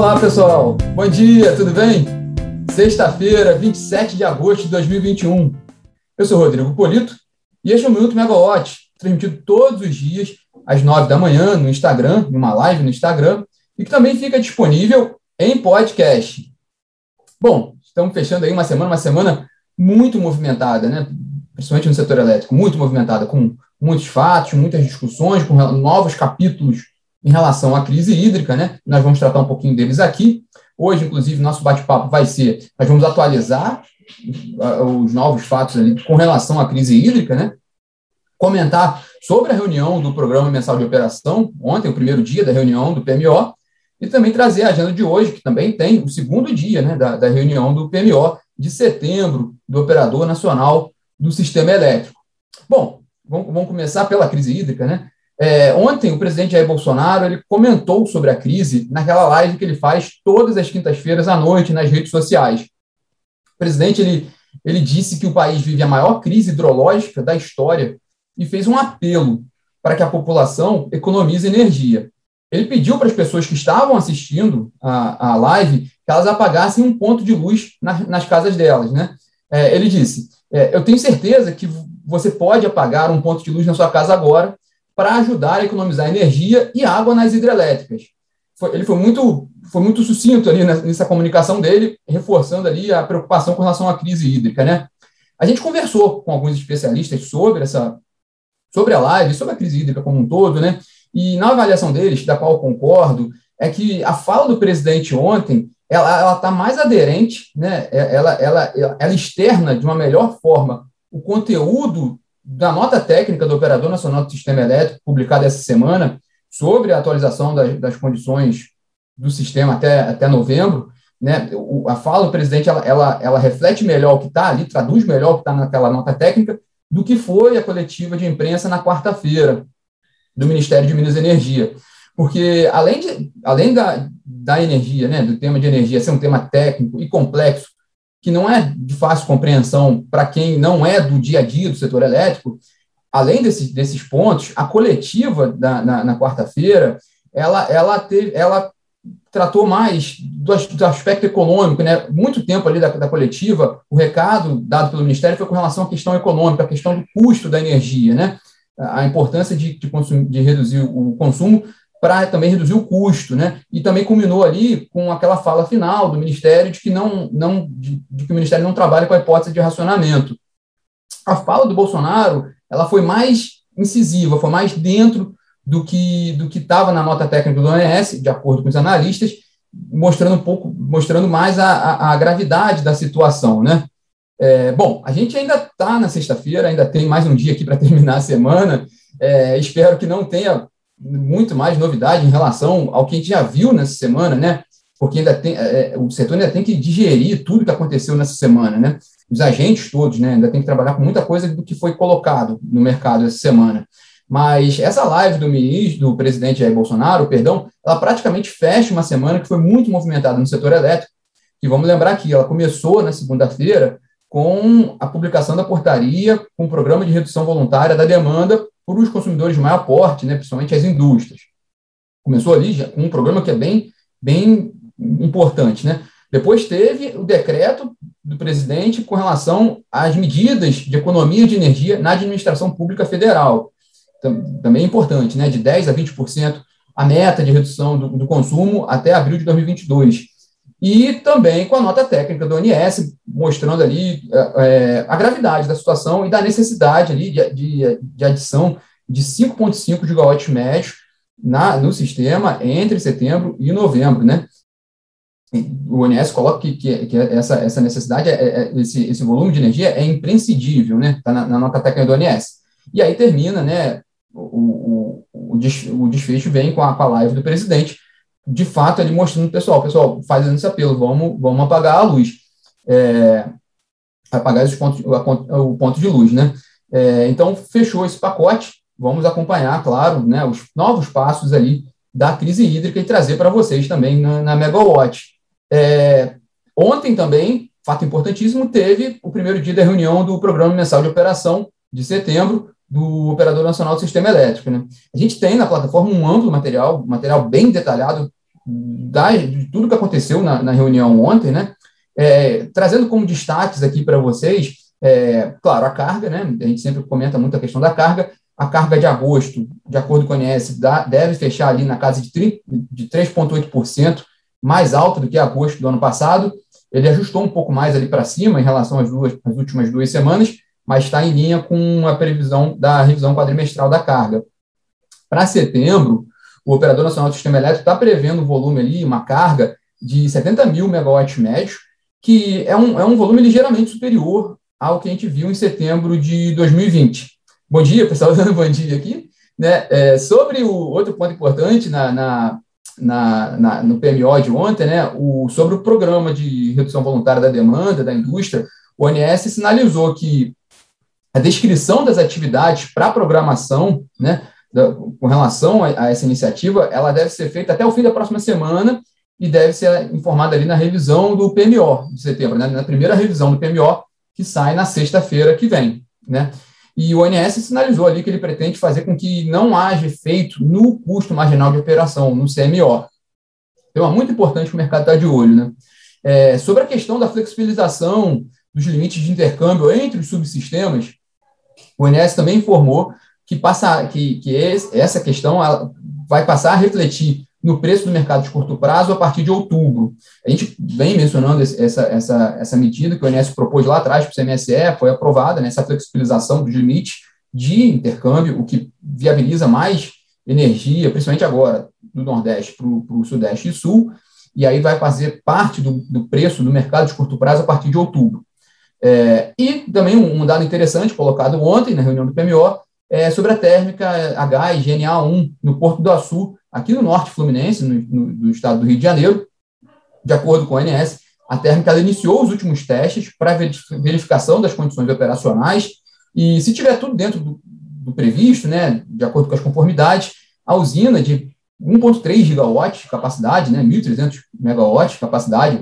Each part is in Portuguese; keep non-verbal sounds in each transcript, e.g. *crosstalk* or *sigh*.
Olá, pessoal. Bom dia, tudo bem? Sexta-feira, 27 de agosto de 2021. Eu sou Rodrigo Polito e este é o Minuto Megawatt, transmitido todos os dias às 9 da manhã no Instagram, numa live no Instagram, e que também fica disponível em podcast. Bom, estamos fechando aí uma semana, uma semana muito movimentada, né? principalmente no setor elétrico, muito movimentada, com muitos fatos, muitas discussões, com novos capítulos em relação à crise hídrica, né? Nós vamos tratar um pouquinho deles aqui. Hoje, inclusive, nosso bate-papo vai ser, nós vamos atualizar uh, os novos fatos ali com relação à crise hídrica, né? Comentar sobre a reunião do Programa Mensal de Operação, ontem, o primeiro dia da reunião do PMO, e também trazer a agenda de hoje, que também tem o segundo dia né, da, da reunião do PMO de setembro, do Operador Nacional do Sistema Elétrico. Bom, vamos, vamos começar pela crise hídrica, né? É, ontem, o presidente Jair Bolsonaro ele comentou sobre a crise naquela live que ele faz todas as quintas-feiras à noite nas redes sociais. O presidente ele, ele disse que o país vive a maior crise hidrológica da história e fez um apelo para que a população economize energia. Ele pediu para as pessoas que estavam assistindo a, a live que elas apagassem um ponto de luz na, nas casas delas. Né? É, ele disse: é, Eu tenho certeza que você pode apagar um ponto de luz na sua casa agora para ajudar a economizar energia e água nas hidrelétricas. Foi, ele foi muito, foi muito sucinto ali nessa comunicação dele, reforçando ali a preocupação com relação à crise hídrica, né? A gente conversou com alguns especialistas sobre essa, sobre a live, sobre a crise hídrica como um todo, né? E na avaliação deles, da qual concordo, é que a fala do presidente ontem ela está mais aderente, né? Ela, ela, ela, ela externa de uma melhor forma o conteúdo da nota técnica do Operador Nacional do Sistema Elétrico, publicada essa semana, sobre a atualização das, das condições do sistema até, até novembro, né, o, a fala do presidente ela, ela, ela reflete melhor o que está ali, traduz melhor o que está naquela nota técnica, do que foi a coletiva de imprensa na quarta-feira do Ministério de Minas e Energia. Porque, além, de, além da, da energia, né, do tema de energia ser um tema técnico e complexo, que não é de fácil compreensão para quem não é do dia a dia do setor elétrico, além desses, desses pontos, a coletiva da, na, na quarta-feira, ela, ela, ela tratou mais do, do, aspecto econômico, né? Muito tempo ali da, da, coletiva, o recado dado pelo Ministério foi com relação à questão econômica, a questão do custo da energia, né? A importância de, de, consumir, de reduzir o consumo para também reduzir o custo, né? E também culminou ali com aquela fala final do Ministério de que não, não de, de, que o Ministério não trabalha com a hipótese de racionamento. A fala do Bolsonaro, ela foi mais incisiva, foi mais dentro do que do que estava na nota técnica do ONS, de acordo com os analistas, mostrando um pouco, mostrando mais a, a, a gravidade da situação, né? É, bom, a gente ainda está na sexta-feira, ainda tem mais um dia aqui para *laughs* terminar a semana. É, espero que não tenha muito mais novidade em relação ao que a gente já viu nessa semana, né? Porque ainda tem, é, o setor ainda tem que digerir tudo que aconteceu nessa semana, né? Os agentes todos, né? Ainda tem que trabalhar com muita coisa do que foi colocado no mercado essa semana. Mas essa live do ministro, do presidente Jair Bolsonaro, perdão, ela praticamente fecha uma semana que foi muito movimentada no setor elétrico. E vamos lembrar que ela começou na segunda-feira com a publicação da portaria com o programa de redução voluntária da demanda por os consumidores de maior porte, né, principalmente as indústrias. Começou ali já um programa que é bem, bem importante. Né? Depois teve o decreto do presidente com relação às medidas de economia de energia na administração pública federal. Também é importante, né? de 10% a 20% a meta de redução do, do consumo até abril de 2022 e também com a nota técnica do ONS, mostrando ali é, a gravidade da situação e da necessidade ali de, de, de adição de 5,5 gigawatts médios na, no sistema entre setembro e novembro, né? O ONS coloca que, que, que essa, essa necessidade, é, é, esse, esse volume de energia é imprescindível, né? Está na, na, nota técnica do ONS. E aí termina, né? O, o, o, desfecho vem com a, com a live do presidente, de fato, ele mostrando o pessoal, pessoal, fazendo esse apelo, vamos, vamos apagar a luz, é, apagar os pontos, o ponto de luz, né? É, então, fechou esse pacote, vamos acompanhar, claro, né, os novos passos ali da crise hídrica e trazer para vocês também na, na Megawatt. É, ontem também, fato importantíssimo, teve o primeiro dia da reunião do Programa Mensal de Operação de setembro, do Operador Nacional do Sistema Elétrico. Né? A gente tem na plataforma um amplo material, material bem detalhado, da, de tudo que aconteceu na, na reunião ontem, né? É, trazendo como destaques aqui para vocês, é, claro, a carga, né? A gente sempre comenta muito a questão da carga. A carga de agosto, de acordo com o INS, dá, deve fechar ali na casa de, de 3,8%, mais alta do que agosto do ano passado. Ele ajustou um pouco mais ali para cima em relação às, duas, às últimas duas semanas, mas está em linha com a previsão da revisão quadrimestral da carga. Para setembro, o Operador Nacional do Sistema Elétrico está prevendo um volume ali, uma carga de 70 mil megawatts médios, que é um, é um volume ligeiramente superior ao que a gente viu em setembro de 2020. Bom dia, pessoal, *laughs* dando bom dia aqui. Né? É, sobre o outro ponto importante na, na, na, na, no PMO de ontem, né, o, sobre o programa de redução voluntária da demanda da indústria, o ONS sinalizou que a descrição das atividades para programação, né, da, com relação a, a, essa iniciativa, ela deve ser feita até o fim da próxima semana e deve ser informada ali na revisão do PMO de setembro, né, na primeira revisão do PMO, que sai na sexta-feira que vem. Né? E o ONS sinalizou ali que ele pretende fazer com que não haja efeito no custo marginal de operação, no CMO. Então, é muito importante que o mercado está de olho. Né? É, sobre a questão da flexibilização dos limites de intercâmbio entre os subsistemas, o ONS também informou que, passa, que, que essa questão vai passar a refletir no preço do mercado de curto prazo a partir de outubro. A gente vem mencionando essa, essa, essa medida que o INSS propôs lá atrás para o CMSE, foi aprovada, né, essa flexibilização dos limites de intercâmbio, o que viabiliza mais energia, principalmente agora, do Nordeste para o Sudeste e Sul, e aí vai fazer parte do, do preço do mercado de curto prazo a partir de outubro. É, e também um, um, dado interessante colocado ontem na reunião do PMO é sobre a térmica H e GNA1 no Porto do Açu, aqui no norte fluminense, no, no, do estado do Rio de Janeiro. De acordo com a ANS, a térmica iniciou os últimos testes para verificação das condições operacionais e, se tiver tudo dentro do, do previsto, né, de acordo com as conformidades, a usina de 1,3 gigawatts de capacidade, né, 1.300 megawatts de capacidade,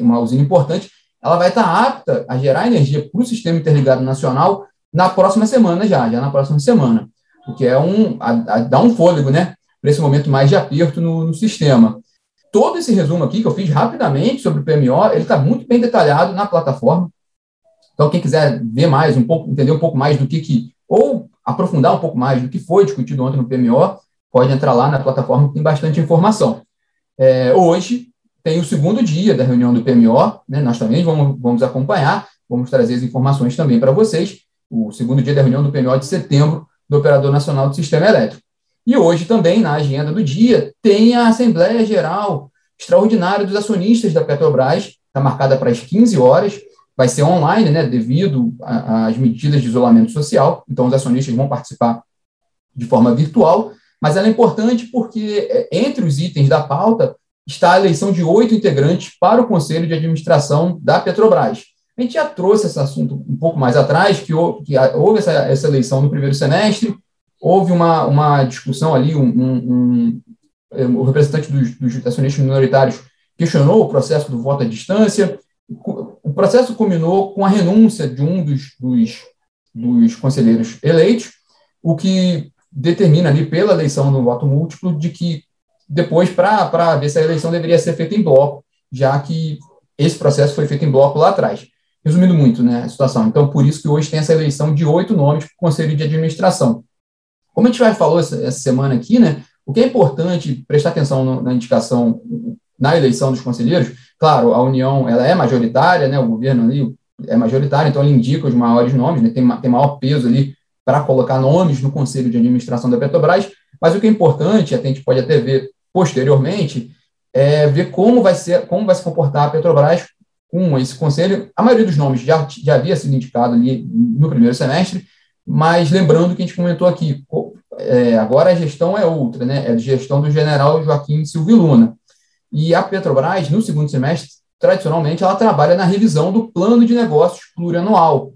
uma usina importante, ela vai estar apta a gerar energia para o sistema interligado nacional na próxima semana já, já na próxima semana, o que é um, a, a, dá um fôlego, né, para esse momento mais de aperto no, no, sistema. Todo esse resumo aqui que eu fiz rapidamente sobre o PMO, ele está muito bem detalhado na plataforma. Então, quem quiser ver mais, um pouco, entender um pouco mais do que, que ou aprofundar um pouco mais do que foi discutido ontem no PMO, pode entrar lá na plataforma tem bastante informação. É, hoje tem o segundo dia da reunião do PMO, né, nós também vamos, vamos acompanhar, vamos trazer as informações também para vocês. O segundo dia da reunião do PMO de setembro do Operador Nacional do Sistema Elétrico. E hoje também, na agenda do dia, tem a Assembleia Geral Extraordinária dos Acionistas da Petrobras, está marcada para as 15 horas, vai ser online, né, devido às medidas de isolamento social, então os acionistas vão participar de forma virtual, mas ela é importante porque, é, entre os itens da pauta, está a eleição de oito integrantes para o Conselho de Administração da Petrobras. A gente já trouxe esse assunto um pouco mais atrás, que houve, essa, essa eleição no primeiro semestre, houve uma, uma discussão ali, um, um, um, o representante dos, dos acionistas minoritários questionou o processo do voto à distância, o processo culminou com a renúncia de um dos, dos, dos conselheiros eleitos, o que determina ali pela eleição no voto múltiplo de que depois, para ver se a eleição deveria ser feita em bloco, já que esse processo foi feito em bloco lá atrás. Resumindo muito né, a situação. Então, por isso que hoje tem essa eleição de oito nomes para o Conselho de Administração. Como a gente vai falou essa, essa, semana aqui, né, o que é importante prestar atenção no, na indicação, na eleição dos conselheiros, claro, a União ela é majoritária, né, o governo ali é majoritário, então ele indica os maiores nomes, né, tem, tem maior peso ali para colocar nomes no Conselho de Administração da Petrobras, mas o que é importante, a gente pode até ver posteriormente, é ver como vai ser, como vai se comportar a Petrobras com esse conselho. A maioria dos nomes já, já havia sido indicado ali no primeiro semestre, mas lembrando que a gente comentou aqui, é, agora a gestão é outra, né? É a gestão do general Joaquim Silvio Luna. E a Petrobras, no segundo semestre, tradicionalmente, ela trabalha na revisão do plano de negócios plurianual.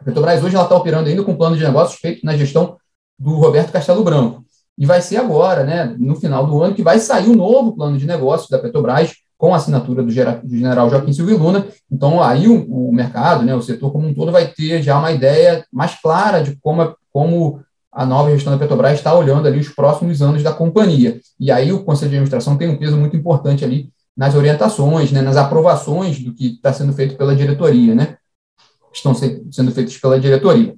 A Petrobras hoje ela está operando ainda com o plano de negócios feito na gestão do Roberto Castelo Branco. E vai ser agora, né, no final do ano, que vai sair o novo plano de negócios da Petrobras, com a assinatura do, general Joaquim Silvio Luna. Então, aí o, o, mercado, né, o setor como um todo, vai ter já uma ideia mais clara de como, como a nova gestão da Petrobras está olhando ali os próximos anos da companhia. E aí o Conselho de Administração tem um peso muito importante ali nas orientações, né, nas aprovações do que está sendo feito pela diretoria, né? Estão sendo feitos pela diretoria.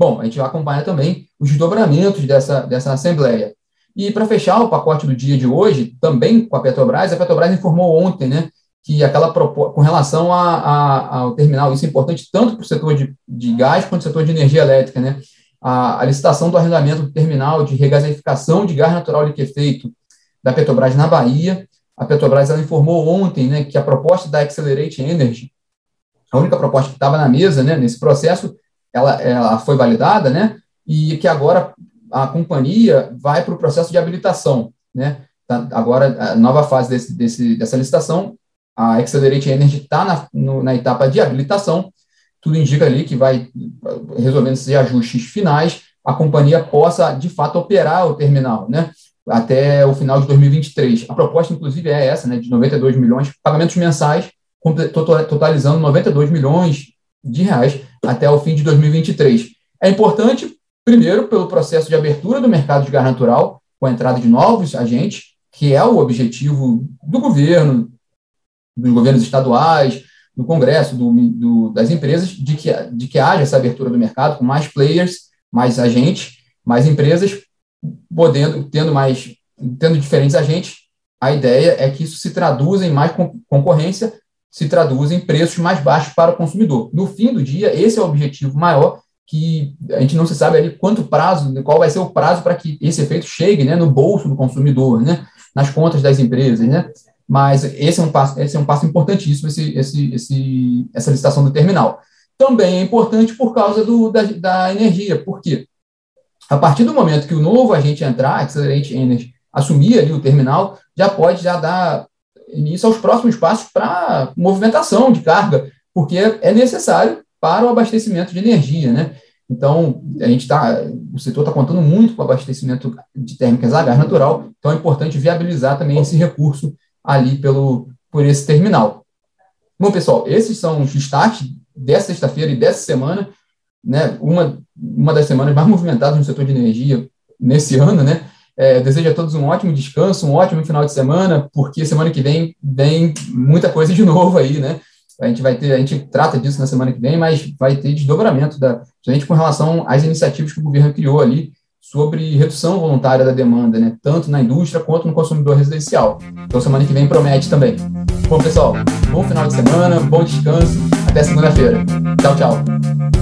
Bom, a gente vai acompanhar também os desdobramentos dessa, dessa Assembleia. E para fechar o pacote do dia de hoje, também com a Petrobras, a Petrobras informou ontem, né, que aquela com relação a, a, ao terminal, isso é importante tanto para o setor de, de gás quanto o setor de energia elétrica, né? A, a, licitação do arrendamento do terminal de regasificação de gás natural liquefeito da Petrobras na Bahia. A Petrobras ela informou ontem né, que a proposta da Accelerate Energy, a única proposta que estava na mesa né, nesse processo, ela, ela foi validada, né, e que agora a companhia vai para o processo de habilitação. Né, tá, agora, a nova fase desse, desse, dessa licitação a Accelerate Energy está na, na etapa de habilitação, tudo indica ali que vai, resolvendo esses ajustes finais, a companhia possa, de fato, operar o terminal, né? Até o final de 2023. A proposta, inclusive, é essa, né? De 92 milhões, pagamentos mensais, totalizando 92 milhões de reais até o fim de 2023. É importante, primeiro, pelo processo de abertura do mercado de gás natural, com a entrada de novos agentes, que é o objetivo do governo, dos governos estaduais, do Congresso, do, do, das empresas, de que, de que haja essa abertura do mercado com mais players, mais agentes, mais empresas, podendo, tendo mais, tendo diferentes agentes. A ideia é que isso se traduza em mais concorrência, se traduza em preços mais baixos para o consumidor. No fim do dia, esse é o objetivo maior, que a gente não se sabe ali quanto prazo, qual vai ser o prazo para que esse efeito chegue né, no bolso do consumidor, né, nas contas das empresas. Né? Mas esse é um passo, esse é um passo importantíssimo, esse, esse, esse, essa licitação do terminal. Também é importante por causa do, da, da energia, porque a partir do momento que o novo agente entrar, Accelerate Energy, assumir ali o terminal, já pode já dar início aos próximos passos para movimentação de carga, porque é necessário para o abastecimento de energia, né? Então, a gente está, o setor está contando muito com o abastecimento de térmicas a gás natural, então é importante viabilizar também esse recurso ali pelo, por esse terminal. Bom, pessoal, esses são os destaques dessa sexta-feira e dessa semana, né, uma, uma das semanas mais movimentadas no setor de energia nesse ano, né, é, desejo a todos um ótimo descanso, um ótimo final de semana, porque semana que vem vem muita coisa de *laughs* novo aí, né? A gente vai ter, a gente trata disso na semana que vem, mas vai ter desdobramento da, gente com relação às iniciativas que o governo criou ali sobre redução voluntária da demanda, né, tanto na indústria quanto no consumidor residencial. Então, semana que vem promete também. Bom, pessoal, bom final de semana, bom descanso, até segunda-feira. Tchau, tchau.